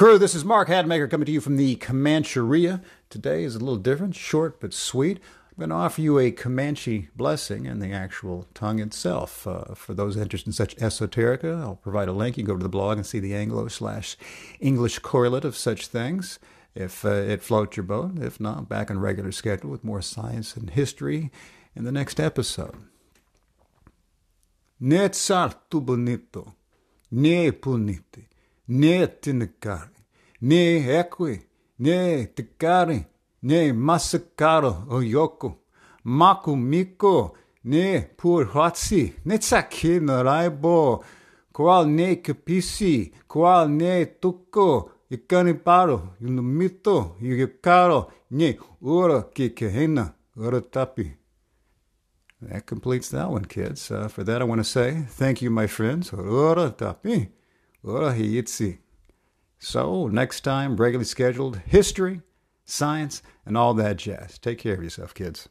Crew, this is Mark Hatmaker coming to you from the Comancheria. Today is a little different, short but sweet. I'm going to offer you a Comanche blessing in the actual tongue itself. Uh, for those interested in such esoterica, I'll provide a link. You can go to the blog and see the Anglo slash English correlate of such things if uh, it floats your boat. If not, back on regular schedule with more science and history in the next episode. Ne tu bonito, ne punite, ne tinicari, ne equi, ne ticari, ne masakaro oyoko, maku miko, ne purhatsi, ne tsaki naraibo, qual ne capisi, qual ne tuko, ikani paro, mito, yukaro, ne ura kikehena, ura tapi. That completes that one, kids. Uh, for that, I want to say thank you, my friends. Ora tapi, ora hiitsi. So, next time, regularly scheduled history, science, and all that jazz. Take care of yourself, kids.